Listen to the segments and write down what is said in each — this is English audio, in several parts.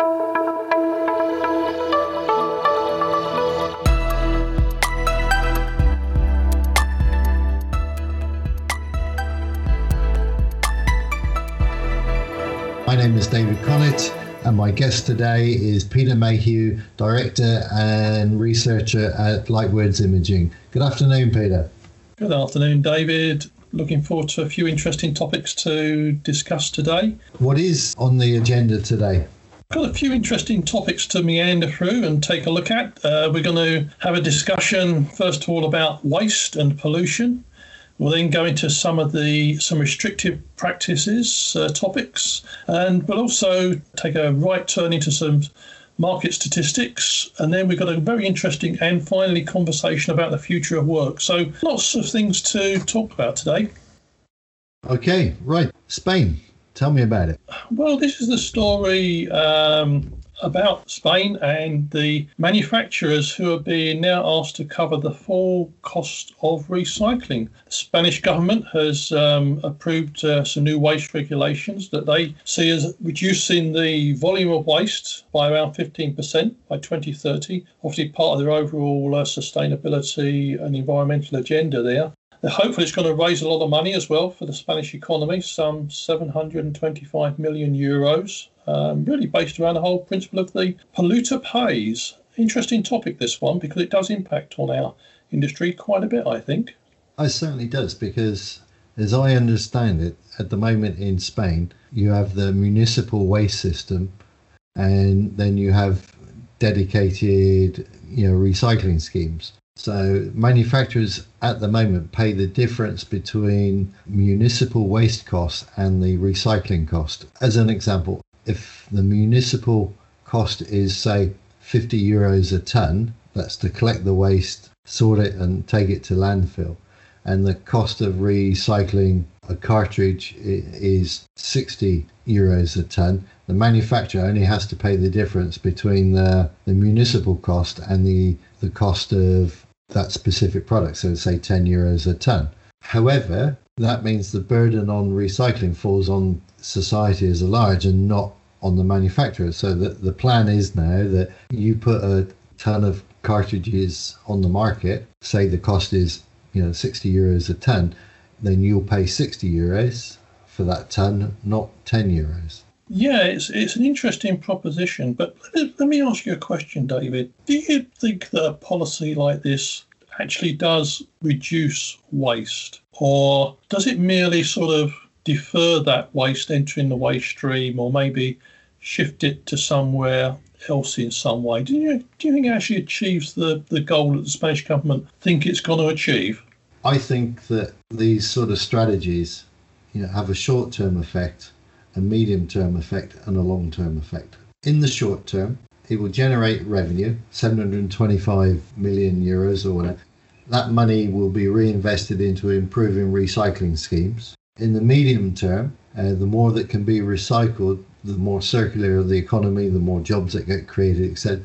My name is David Connett, and my guest today is Peter Mayhew, Director and Researcher at Lightwords Imaging. Good afternoon, Peter. Good afternoon, David. Looking forward to a few interesting topics to discuss today. What is on the agenda today? Got a few interesting topics to meander through and take a look at. Uh, we're going to have a discussion, first of all, about waste and pollution. We'll then go into some of the some restrictive practices uh, topics, and we'll also take a right turn into some market statistics, and then we've got a very interesting and finally conversation about the future of work. So lots of things to talk about today. Okay, right, Spain. Tell me about it. Well, this is the story um, about Spain and the manufacturers who are being now asked to cover the full cost of recycling. The Spanish government has um, approved uh, some new waste regulations that they see as reducing the volume of waste by around 15% by 2030. Obviously, part of their overall uh, sustainability and environmental agenda there. They're it's going to raise a lot of money as well for the Spanish economy, some 725 million euros, um, really based around the whole principle of the polluter pays. Interesting topic, this one, because it does impact on our industry quite a bit, I think. It certainly does, because as I understand it, at the moment in Spain, you have the municipal waste system, and then you have dedicated, you know, recycling schemes. So manufacturers at the moment pay the difference between municipal waste costs and the recycling cost. As an example, if the municipal cost is say 50 euros a ton, that's to collect the waste, sort it and take it to landfill, and the cost of recycling a cartridge is 60 euros a ton. The manufacturer only has to pay the difference between the, the municipal cost and the, the cost of that specific product, so say 10 euros a ton. However, that means the burden on recycling falls on society as a large and not on the manufacturer. So that the plan is now that you put a ton of cartridges on the market, say the cost is you know 60 euros a ton, then you'll pay 60 euros for that ton, not 10 euros. Yeah, it's it's an interesting proposition, but let me, let me ask you a question, David. Do you think that a policy like this actually does reduce waste, or does it merely sort of defer that waste entering the waste stream, or maybe shift it to somewhere else in some way? Do you do you think it actually achieves the the goal that the Spanish government think it's going to achieve? I think that these sort of strategies, you know, have a short term effect a medium term effect and a long term effect. In the short term, it will generate revenue, 725 million euros or whatever. That money will be reinvested into improving recycling schemes. In the medium term, uh, the more that can be recycled, the more circular the economy, the more jobs that get created, etc.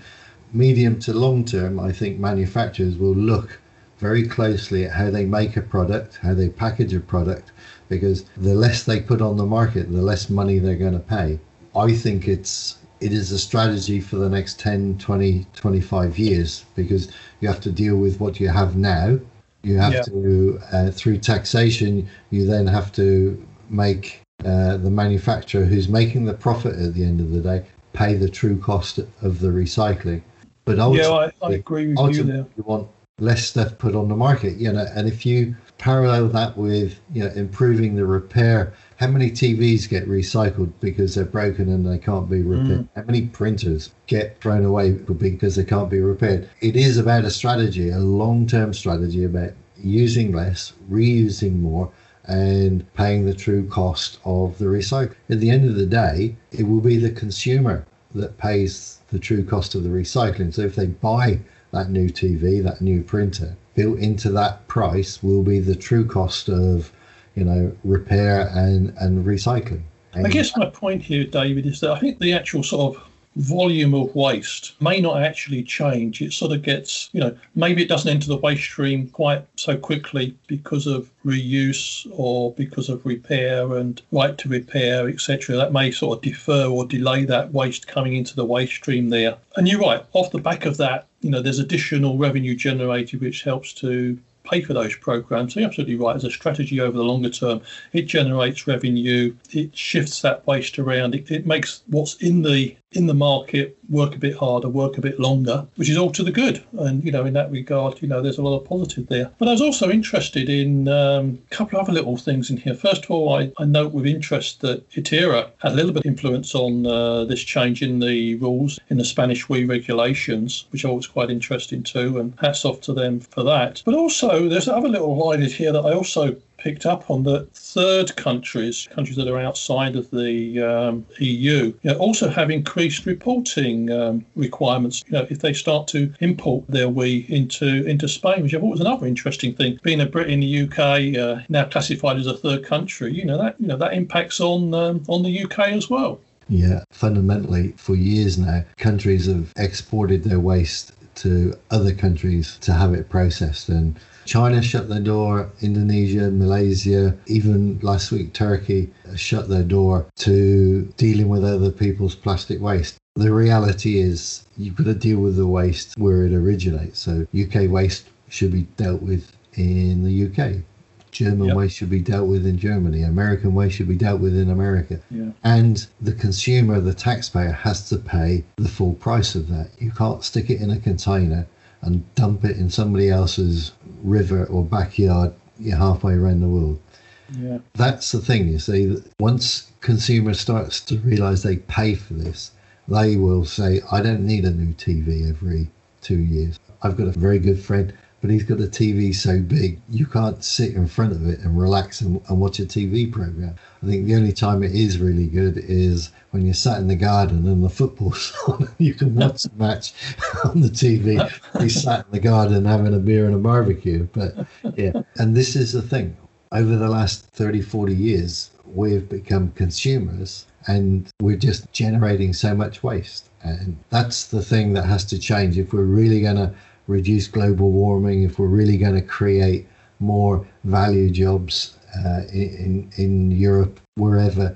Medium to long term, I think manufacturers will look very closely at how they make a product, how they package a product, because the less they put on the market, the less money they're going to pay. I think it's it is a strategy for the next 10, 20, 25 years because you have to deal with what you have now. You have yeah. to, uh, through taxation, you then have to make uh, the manufacturer who's making the profit at the end of the day pay the true cost of the recycling. But ultimately, yeah, I, I agree with you there. You want less stuff put on the market, you know, and if you parallel that with you know improving the repair. How many TVs get recycled because they're broken and they can't be repaired? Mm. How many printers get thrown away because they can't be repaired? It is about a strategy, a long-term strategy about using less, reusing more, and paying the true cost of the recycle. At the end of the day, it will be the consumer that pays the true cost of the recycling. So if they buy that new TV, that new printer, built into that price will be the true cost of, you know, repair and, and recycling. And I guess my point here, David, is that I think the actual sort of volume of waste may not actually change. It sort of gets, you know, maybe it doesn't enter the waste stream quite so quickly because of reuse or because of repair and right to repair, etc. That may sort of defer or delay that waste coming into the waste stream there. And you're right, off the back of that, you know, there's additional revenue generated which helps to pay for those programs. So you're absolutely right. As a strategy over the longer term, it generates revenue, it shifts that waste around, it, it makes what's in the in the market work a bit harder, work a bit longer, which is all to the good. And you know, in that regard, you know, there's a lot of positive there. But I was also interested in um, a couple of other little things in here. First of all, I, I note with interest that ETIRA had a little bit of influence on uh, this change in the rules in the Spanish WEEE regulations, which I was quite interesting too. And hats off to them for that. But also, there's other little line here that I also picked up on that third countries, countries that are outside of the um, EU, you know, also have increased reporting um, requirements. You know, if they start to import their WEEE into into Spain, which I thought was another interesting thing. Being a Brit in the UK, uh, now classified as a third country, you know that you know that impacts on um, on the UK as well. Yeah, fundamentally, for years now, countries have exported their waste to other countries to have it processed and China shut their door, Indonesia, Malaysia, even last week Turkey uh, shut their door to dealing with other people's plastic waste. The reality is you've got to deal with the waste where it originates. So UK waste should be dealt with in the UK. German yep. waste should be dealt with in Germany. American waste should be dealt with in America. Yeah. And the consumer, the taxpayer, has to pay the full price of that. You can't stick it in a container and dump it in somebody else's river or backyard you're halfway around the world. Yeah. That's the thing, you see, once consumer starts to realize they pay for this, they will say, I don't need a new TV every two years. I've got a very good friend but he's got a TV so big you can't sit in front of it and relax and, and, watch a TV program. I think the only time it is really good is when you're sat in the garden and the football's on. you can watch the match on the TV. He's sat in the garden having a beer and a barbecue. But yeah, and this is the thing. Over the last 30, 40 years, we've become consumers and we're just generating so much waste. And that's the thing that has to change if we're really going to reduce global warming, if we're really going to create more value jobs uh, in in Europe, wherever,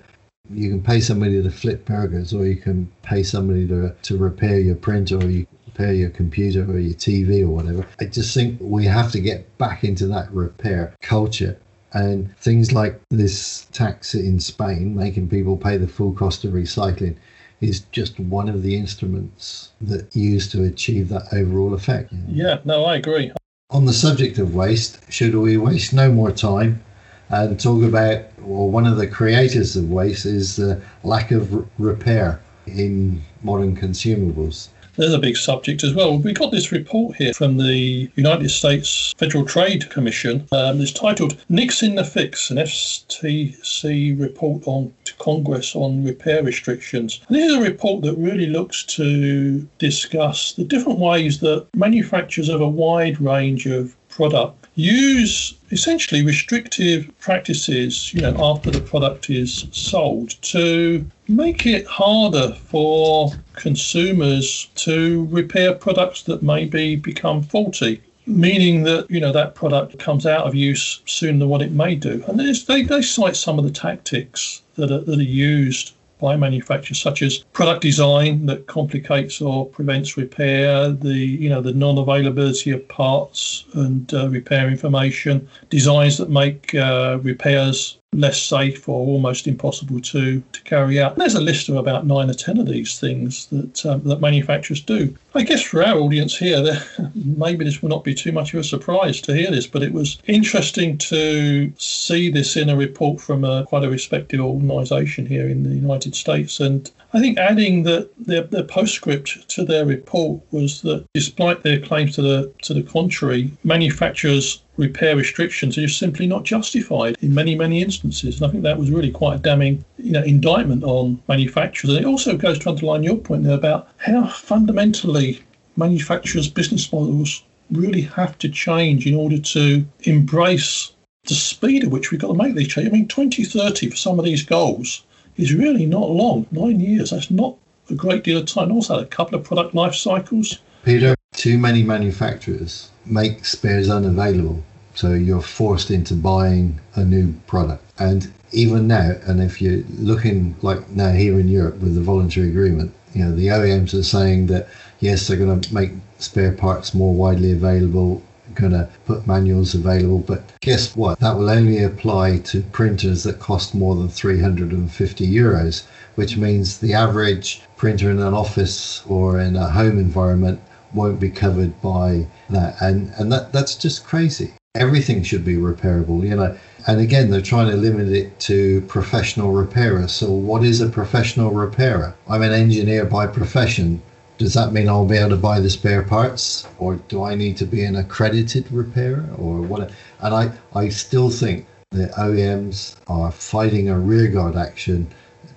you can pay somebody to flip burgers, or you can pay somebody to to repair your printer, or you repair your computer or your TV or whatever. I just think we have to get back into that repair culture. And things like this tax in Spain, making people pay the full cost of recycling, is just one of the instruments that used to achieve that overall effect. Yeah, no, I agree. On the subject of waste, should we waste no more time and talk about, well, one of the creators of waste is the lack of repair in modern consumables there's a big subject as well. We got this report here from the United States Federal Trade Commission. Um, it's titled "Nixing the Fix," an FTC report on to Congress on repair restrictions. And this is a report that really looks to discuss the different ways that manufacturers of a wide range of product use essentially restrictive practices, you know, after the product is sold to make it harder for consumers to repair products that maybe become faulty meaning that you know that product comes out of use sooner than what it may do. And they, they cite some of the tactics that are, that are used by manufacturers, such as product design that complicates or prevents repair, the you know the non-availability of parts and uh, repair information, designs that make uh, repairs less safe or almost impossible to, to carry out. And there's a list of about nine or ten of these things that um, that manufacturers do. I guess for our audience here, there, maybe this will not be too much of a surprise to hear this, but it was interesting to see this in a report from a, quite a respected organisation here in the United States. And I think adding that their, their postscript to their report was that despite their claims to the to the contrary, manufacturers repair restrictions are just simply not justified in many, many instances. And I think that was really quite a damning you know, indictment on manufacturers. And it also goes to underline your point there about how fundamentally manufacturers' business models really have to change in order to embrace the speed at which we've got to make these changes. I mean, 2030 for some of these goals is really not long. Nine years, that's not a great deal of time. Also, had a couple of product life cycles. Peter, too many manufacturers make spares unavailable. So you're forced into buying a new product. And even now, and if you're looking like now here in Europe with the voluntary agreement, you know, the OEMs are saying that yes, they're going to make spare parts more widely available, going to put manuals available. But guess what? That will only apply to printers that cost more than 350 euros, which means the average printer in an office or in a home environment won't be covered by that. And, and that, that's just crazy. Everything should be repairable, you know. And again, they're trying to limit it to professional repairers. So, what is a professional repairer? I'm an engineer by profession does that mean I'll be able to buy the spare parts, or do I need to be an accredited repairer, or what? And I, I still think that OEMs are fighting a rearguard action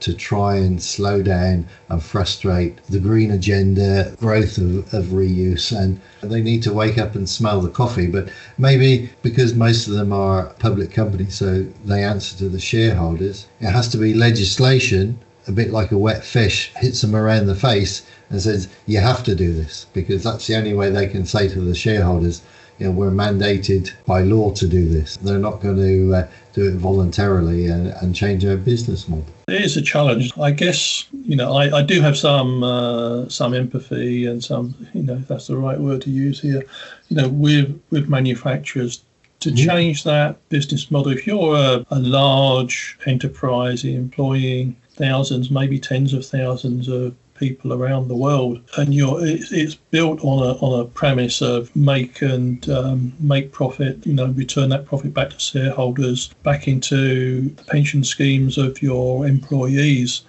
to try and slow down and frustrate the green agenda, growth of, of reuse, and they need to wake up and smell the coffee. But maybe because most of them are public companies, so they answer to the shareholders, it has to be legislation, a bit like a wet fish, hits them around the face and says you have to do this because that's the only way they can say to the shareholders, you know, we're mandated by law to do this. They're not going to uh, do it voluntarily and, and change their business model. It is a challenge. I guess you know I, I do have some uh, some empathy and some you know if that's the right word to use here. You know with with manufacturers to mm-hmm. change that business model. If you're a, a large enterprise employing thousands, maybe tens of thousands of people around the world, and you're it's, it's built on a on a premise of make and um, make profit. You know, return that profit back to shareholders, back into the pension schemes of your employees.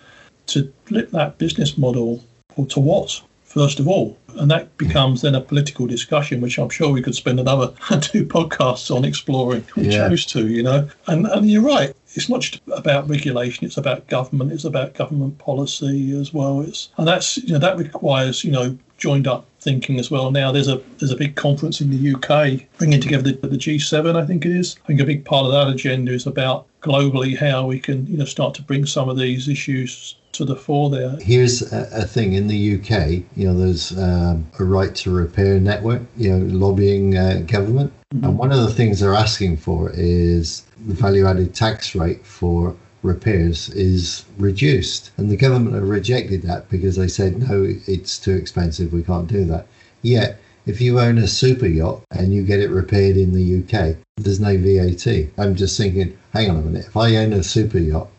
To flip that business model, or to what? First of all, and that becomes then a political discussion, which I'm sure we could spend another two podcasts on exploring. We yeah. chose to, you know. And and you're right it's not just about regulation; it's about government. It's about government policy as well. It's and that's you know that requires you know joined up thinking as well. Now there's a there's a big conference in the UK bringing together the, the G7. I think it is. I think a big part of that agenda is about globally how we can you know start to bring some of these issues to the fore there. Here's a, a thing in the UK, you know, there's um, a right to repair network, you know, lobbying uh, government. Mm-hmm. And one of the things they're asking for is the value added tax rate for repairs is reduced. And the government have rejected that because they said, no, it's too expensive, we can't do that. Yet, if you own a super yacht and you get it repaired in the UK, there's no VAT. I'm just thinking, hang on a minute, if I own a super yacht,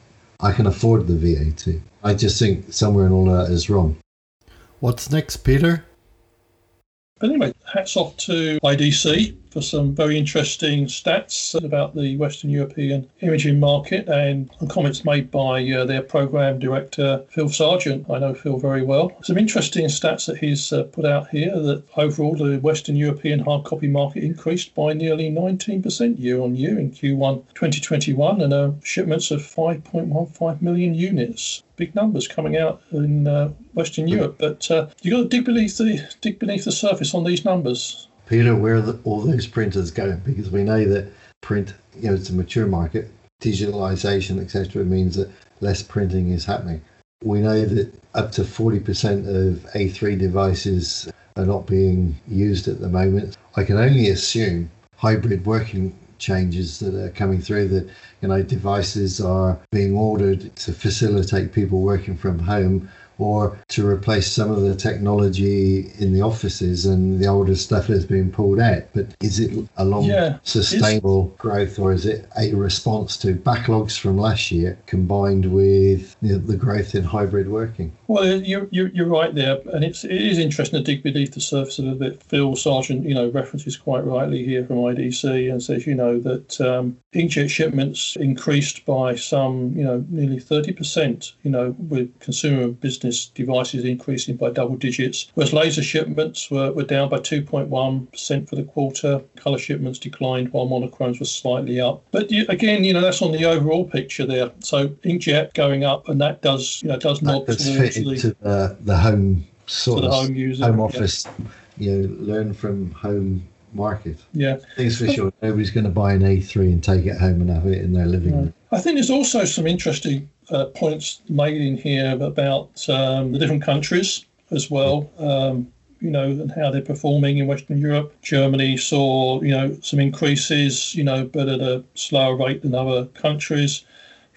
I can afford the VAT. I just think somewhere in all that is wrong. What's next, Peter? But anyway, hats off to IDC for some very interesting stats about the Western European imaging market and comments made by uh, their program director, Phil Sargent. I know Phil very well. Some interesting stats that he's uh, put out here that overall the Western European hard copy market increased by nearly 19% year on year in Q1 2021 and uh, shipments of 5.15 million units big numbers coming out in uh, Western Europe. But uh, you got to dig beneath the dig beneath the surface on these numbers. Peter, where are the, all those printers going? Because we know that print, you know, it's a mature market. Digitalization, etc., means that less printing is happening. We know that up to 40% of A3 devices are not being used at the moment. I can only assume hybrid working changes that are coming through that you know devices are being ordered to facilitate people working from home or to replace some of the technology in the offices and the older stuff has been pulled out. But is it a long yeah, sustainable growth or is it a response to backlogs from last year combined with you know, the growth in hybrid working? Well, you're, you're, you're right there. And it's, it is interesting to dig beneath the surface a little bit. Phil Sargent, you know, references quite rightly here from IDC and says, you know, that um, inkjet shipments increased by some, you know, nearly 30%, you know, with consumer business business devices increasing by double digits, whereas laser shipments were, were down by 2.1% for the quarter. Color shipments declined while monochromes were slightly up. But you, again, you know, that's on the overall picture there. So inkjet going up, and that does, you know, does nod towards the, into the, the home sort of home, user, home office, yeah. you know, learn from home market. Yeah. Things for sure. Nobody's going to buy an A3 and take it home and have it in their living room. I think there's also some interesting uh, points made in here about um, the different countries as well. Um, you know, and how they're performing in Western Europe. Germany saw, you know, some increases, you know, but at a slower rate than other countries.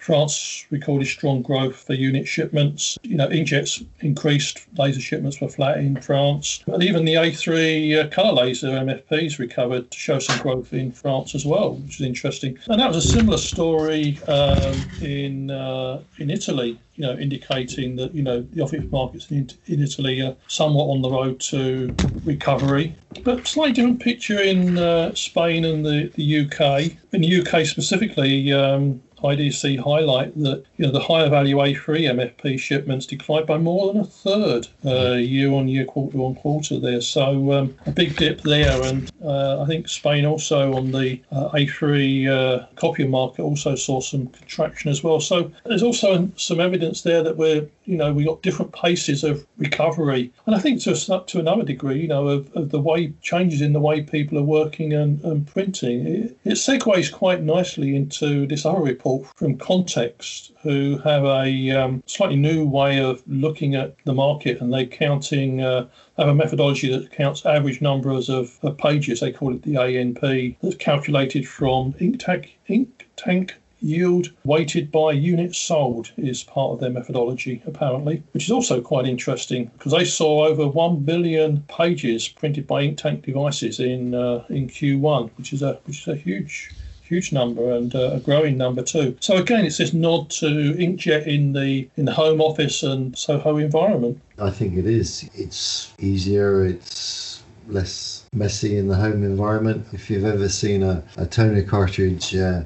France recorded strong growth for unit shipments. You know, inkjets increased, laser shipments were flat in France. But even the A3 uh, colour laser MFPs recovered to show some growth in France as well, which is interesting. And that was a similar story um, in uh, in Italy you know, indicating that you know the office markets in, in Italy are somewhat on the road to recovery. But slightly different picture in uh, Spain and the, the UK. In the UK specifically, um, IDC highlight that you know the higher value A3 MFP shipments declined by more than a third uh, year on year, quarter on quarter there. So um, a big dip there, and uh, I think Spain also on the uh, A3 uh, copier market also saw some contraction as well. So there's also some evidence there that we're you know we got different paces of recovery, and I think to to another degree, you know, of, of the way changes in the way people are working and, and printing. It, it segues quite nicely into this other report from Context, who have a um, slightly new way of looking at the market, and they're counting uh, have a methodology that counts average numbers of, of, pages. They call it the ANP. That's calculated from ink tank, ink tank yield weighted by units sold is part of their methodology apparently which is also quite interesting because they saw over 1 billion pages printed by ink tank devices in uh, in Q1 which is a which is a huge huge number and uh, a growing number too. So again, it's this nod to inkjet in the in the home office and Soho environment. I think it is. It's easier. It's less messy in the home environment. If you've ever seen a, a toner cartridge uh,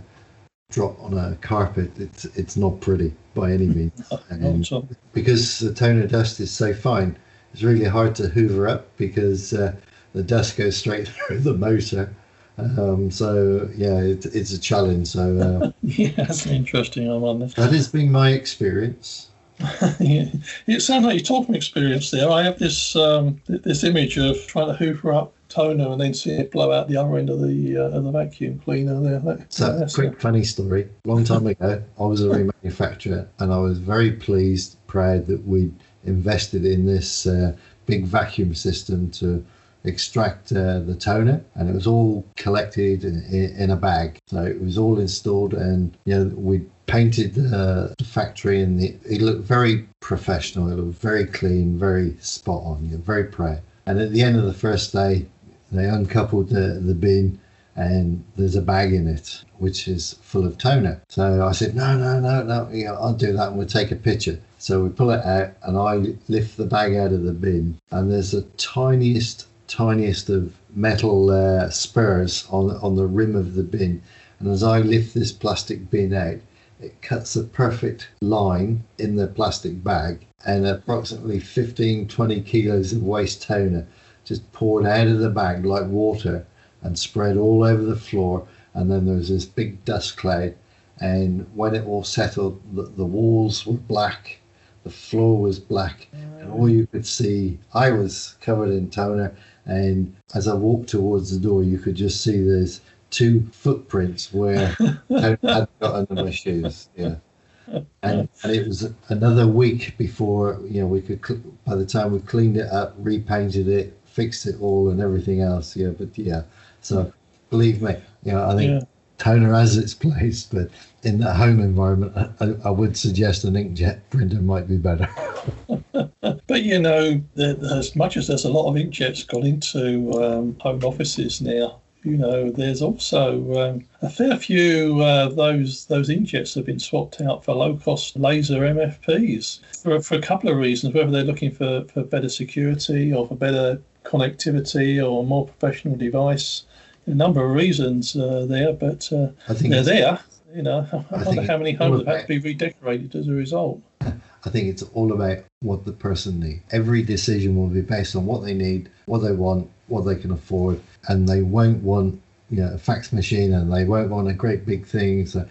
drop on a carpet, it's it's not pretty by any means. And because the toner dust is so fine, it's really hard to hoover up because uh, the dust goes straight through the motor um, so yeah, it, it's a challenge. So uh, yeah, that's an interesting one. That has been my experience. yeah. It sounds like you talk from experience there. I have this um, this image of trying to hoover up toner and then see it blow out the other end of the uh, of the vacuum cleaner there. That, so, yeah, quick funny story. Long time ago, I was a remanufacturer, and I was very pleased, proud that we invested in this uh, big vacuum system to extract uh, the toner and it was all collected in, in, a bag. So it was all installed and you know we painted the factory and the, it looked very professional. It looked very clean very spot on you know, very proud and at the end of the first day they uncoupled the, the bin and there's a bag in it which is full of toner. So i said no no no no i'll do that and we'll take a picture. So we pull it out and i lift the bag out of the bin and there's the tiniest tiniest of metal uh, spurs on on the rim of the bin, and as I lift this plastic bin out, it cuts a perfect line in the plastic bag, and approximately 15 20 kilos of waste toner just poured out of the bag like water and spread all over the floor. And then there was this big dust cloud. And when it all settled, the, the walls were black, the floor was black, and all you could see, I was covered in toner, and as I walked towards the door, you could just see there's two footprints where I had got under my shoes. Yeah. And, and it was another week before you know we could by the time we cleaned it up repainted it fixed it all and everything else yeah but yeah so believe me you know i think yeah. Toner has its place but in that home environment I, I would suggest an inkjet printer might be better but you know, as much as there's a lot of inkjets gone into um, home offices now, you know, there's also um, a fair few uh, those those inkjets have been swapped out for low cost laser MFPs for, for a couple of reasons, whether they're looking for, for better security or for better connectivity or a more professional device. A number of reasons uh, there, but uh, they're there. You know, I, I wonder how many homes have had to be redecorated as a result. I think it's all about what the person needs. Every decision will be based on what they need, what they want, what they can afford, and they won't want you know a fax machine and they won't want a great big thing. So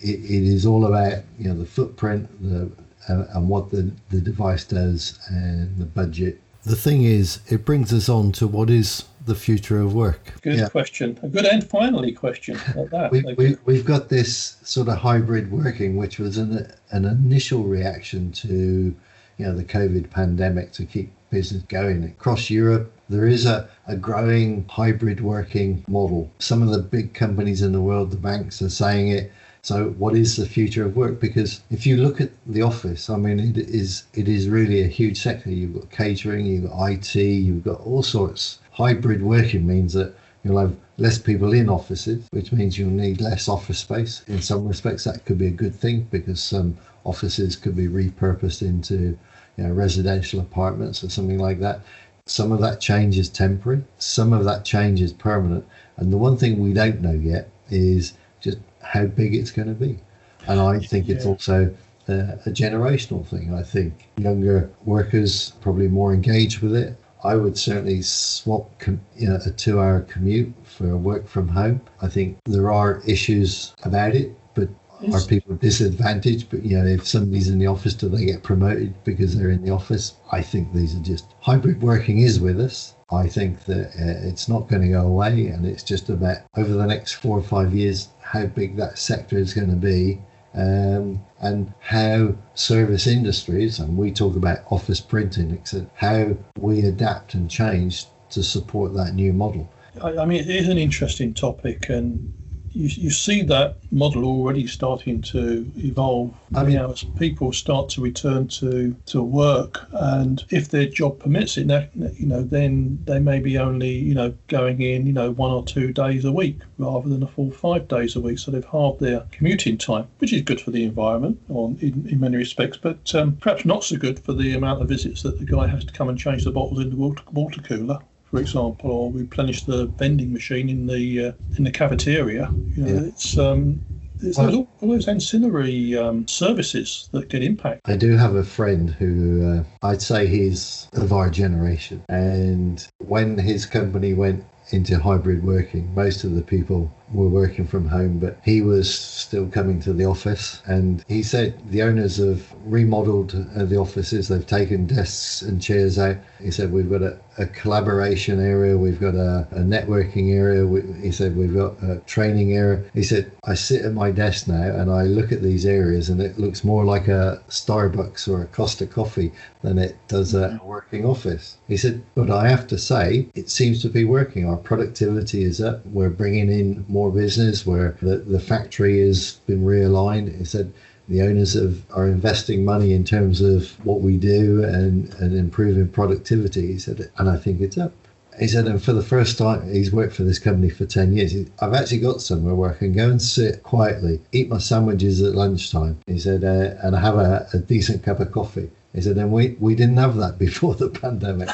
it, it is all about you know the footprint, the uh, and what the the device does and the budget. The thing is, it brings us on to what is the future of work? Good yeah. question. A good and finally question like that. we, we, we've got this sort of hybrid working, which was an, an initial reaction to you know the COVID pandemic to keep business going across Europe. There is a, a growing hybrid working model. Some of the big companies in the world, the banks, are saying it. So, what is the future of work? Because if you look at the office, I mean, it is it is really a huge sector. You've got catering, you've got IT, you've got all sorts. Hybrid working means that you'll have less people in offices, which means you'll need less office space. In some respects, that could be a good thing because some offices could be repurposed into you know, residential apartments or something like that. Some of that change is temporary, some of that change is permanent. And the one thing we don't know yet is just how big it's going to be. And I think yeah. it's also a, a generational thing. I think younger workers probably more engaged with it. I would certainly swap com- you know, a two hour commute for work from home. I think there are issues about it, but are people disadvantaged? But you know, if somebody's in the office, do they get promoted because they're in the office? I think these are just hybrid working is with us. I think that uh, it's not going to go away, and it's just about over the next four or five years how big that sector is going to be. Um, and how service industries, and we talk about office printing, etc., how we adapt and change to support that new model. I, I mean, it is an interesting topic, and you, you see that model already starting to evolve. I mean, as people start to return to, to work, and if their job permits it, you know, then they may be only you know going in you know one or two days a week rather than a full five days a week. So they've halved their commuting time, which is good for the environment on in, in many respects, but um, perhaps not so good for the amount of visits that the guy has to come and change the bottles in the water, water cooler for example, or replenish the vending machine in the uh, in the cafeteria. You know, yeah. it's um, there's all, all, those ancillary um, services that get impacted. I do have a friend who uh, I'd say he's of our generation, and when his company went into hybrid working, most of the people were working from home, but he was still coming to the office. And he said the owners have remodeled uh, the offices, they've taken desks and chairs out. He said, We've got a, a collaboration area, we've got a, a networking area. We, he said, We've got a training area. He said, I sit at my desk now and I look at these areas and it looks more like a Starbucks or a Costa Coffee than it does a working office. He said, But I have to say, it seems to be working. Our productivity is up, we're bringing in more more business where the, the factory has been realigned. He said the owners of, are investing money in terms of what we do and, and improving productivity. He said, and I think it's up. He said, and for the first time, he's worked for this company for 10 years. He, I've actually got somewhere where I can go and sit quietly, eat my sandwiches at lunchtime. He said, uh, and have a, a decent cup of coffee. He said, and we, we didn't have that before the pandemic.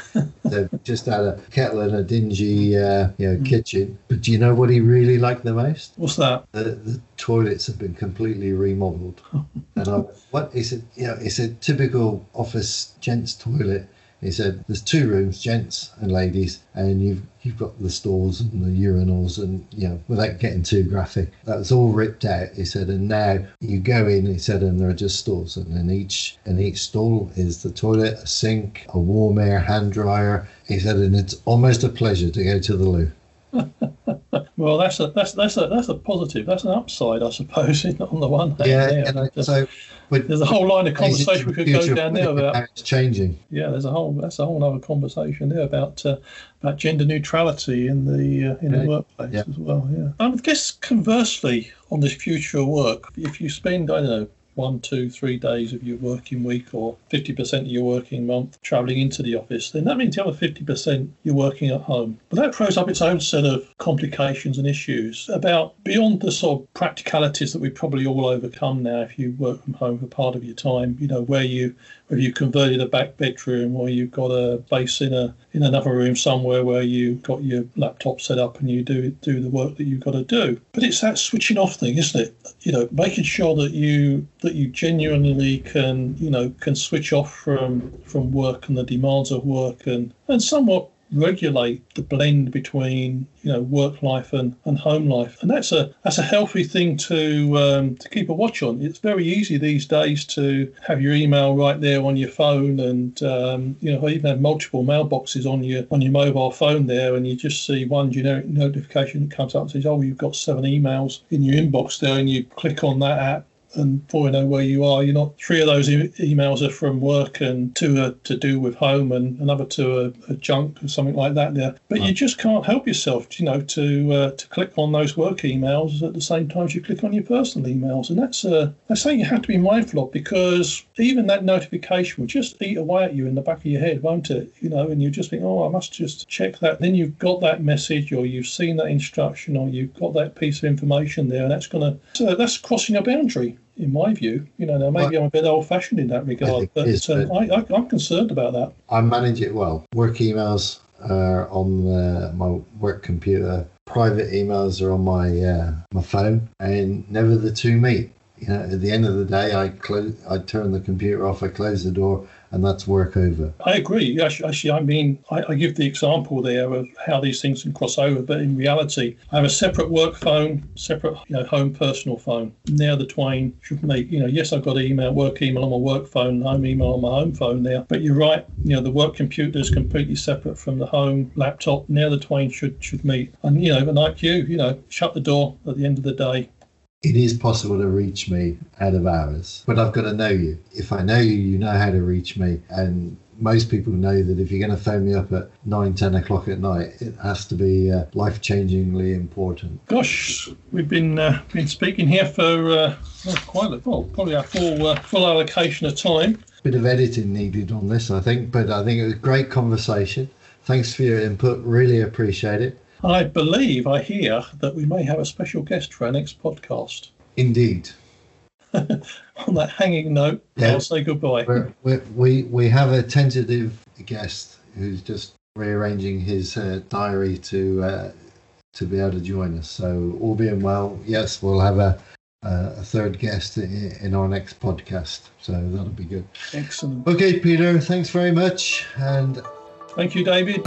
They just had a kettle and a dingy uh, you know, mm. kitchen. But do you know what he really liked the most? What's that? The, the toilets have been completely remodeled. and I, what he said, you know, he said, typical office gents toilet he said there's two rooms, gents and ladies, and you've you've got the stalls and the urinals, and you know, without getting too graphic, that's all ripped out. He said, and now you go in. He said, and there are just stalls, and in each in each stall is the toilet, a sink, a warm air hand dryer. He said, and it's almost a pleasure to go to the loo. Well, that's a that's that's a that's a positive. That's an upside, I suppose. on the one hand, yeah. yeah so, there's a whole line of conversation we could go down there about it's changing. Yeah, there's a whole that's a whole other conversation there about uh, about gender neutrality in the uh, in the workplace yeah. as well. Yeah, I guess conversely on this future work, if you spend I don't know one, two, three days of your working week or 50% of your working month traveling into the office, then that means the other 50% you're working at home. But that throws up its own set of complications and issues about beyond the sort of practicalities that we probably all overcome now if you work from home for part of your time, you know, where you where you converted a back bedroom or you've got a base in a in another room somewhere where you've got your laptop set up and you do do the work that you've got to do. But it's that switching off thing, isn't it? You know, making sure that you that you genuinely can, you know, can switch off from from work and the demands of work and and somewhat regulate the blend between you know work life and, and home life. And that's a that's a healthy thing to um, to keep a watch on. It's very easy these days to have your email right there on your phone and um, you know even have multiple mailboxes on your on your mobile phone there and you just see one generic notification that comes up and says oh you've got seven emails in your inbox there and you click on that app and before you know where you are, you're not three of those e- emails are from work and two are to do with home and another two are, are junk or something like that there. But you just can't help yourself, you know, to uh, to click on those work emails at the same time as you click on your personal emails, and that's uh, that's something you have to be mindful of because even that notification will just eat away at you in the back of your head, won't it? You know, and you just think, oh, I must just check that. Then you've got that message, or you've seen that instruction, or you've got that piece of information there, and that's gonna so that's crossing a boundary in my view. You know, now maybe I'm a bit old-fashioned in that regard, but, is, uh, but- I, I, I'm concerned about that. I manage it well. Work emails are on uh, my work computer. Private emails are on my uh, my phone, and never the two meet. You know, at the end of the day, I close, I turn the computer off, I close the door, and that's work over. I agree. Actually, actually I mean, I, I give the example there of how these things can cross over, but in reality, I have a separate work phone, separate you know, home personal phone. Now the twain should meet. You know, yes, I've got email, work email on my work phone, home email on my home phone now. But you're right. You know, the work computer is completely separate from the home laptop. Now the twain should should meet. And you know, but like you, you know, shut the door at the end of the day. It is possible to reach me out of hours, but I've got to know you. If I know you, you know how to reach me. And most people know that if you're going to phone me up at 9, 10 o'clock at night, it has to be uh, life changingly important. Gosh, we've been uh, been speaking here for uh, quite a well, probably our full uh, full allocation of time. Bit of editing needed on this, I think, but I think it was a great conversation. Thanks for your input. Really appreciate it. I believe I hear that we may have a special guest for our next podcast. Indeed. On that hanging note, Yeah. I'll say goodbye. We we we have a tentative guest who's just rearranging his uh, diary to uh, to be able to join us. So all being well, yes, we'll have a a a third guest in our next podcast. So that'll be good. Excellent. Okay, Peter. Thanks very much, and Thank you, David.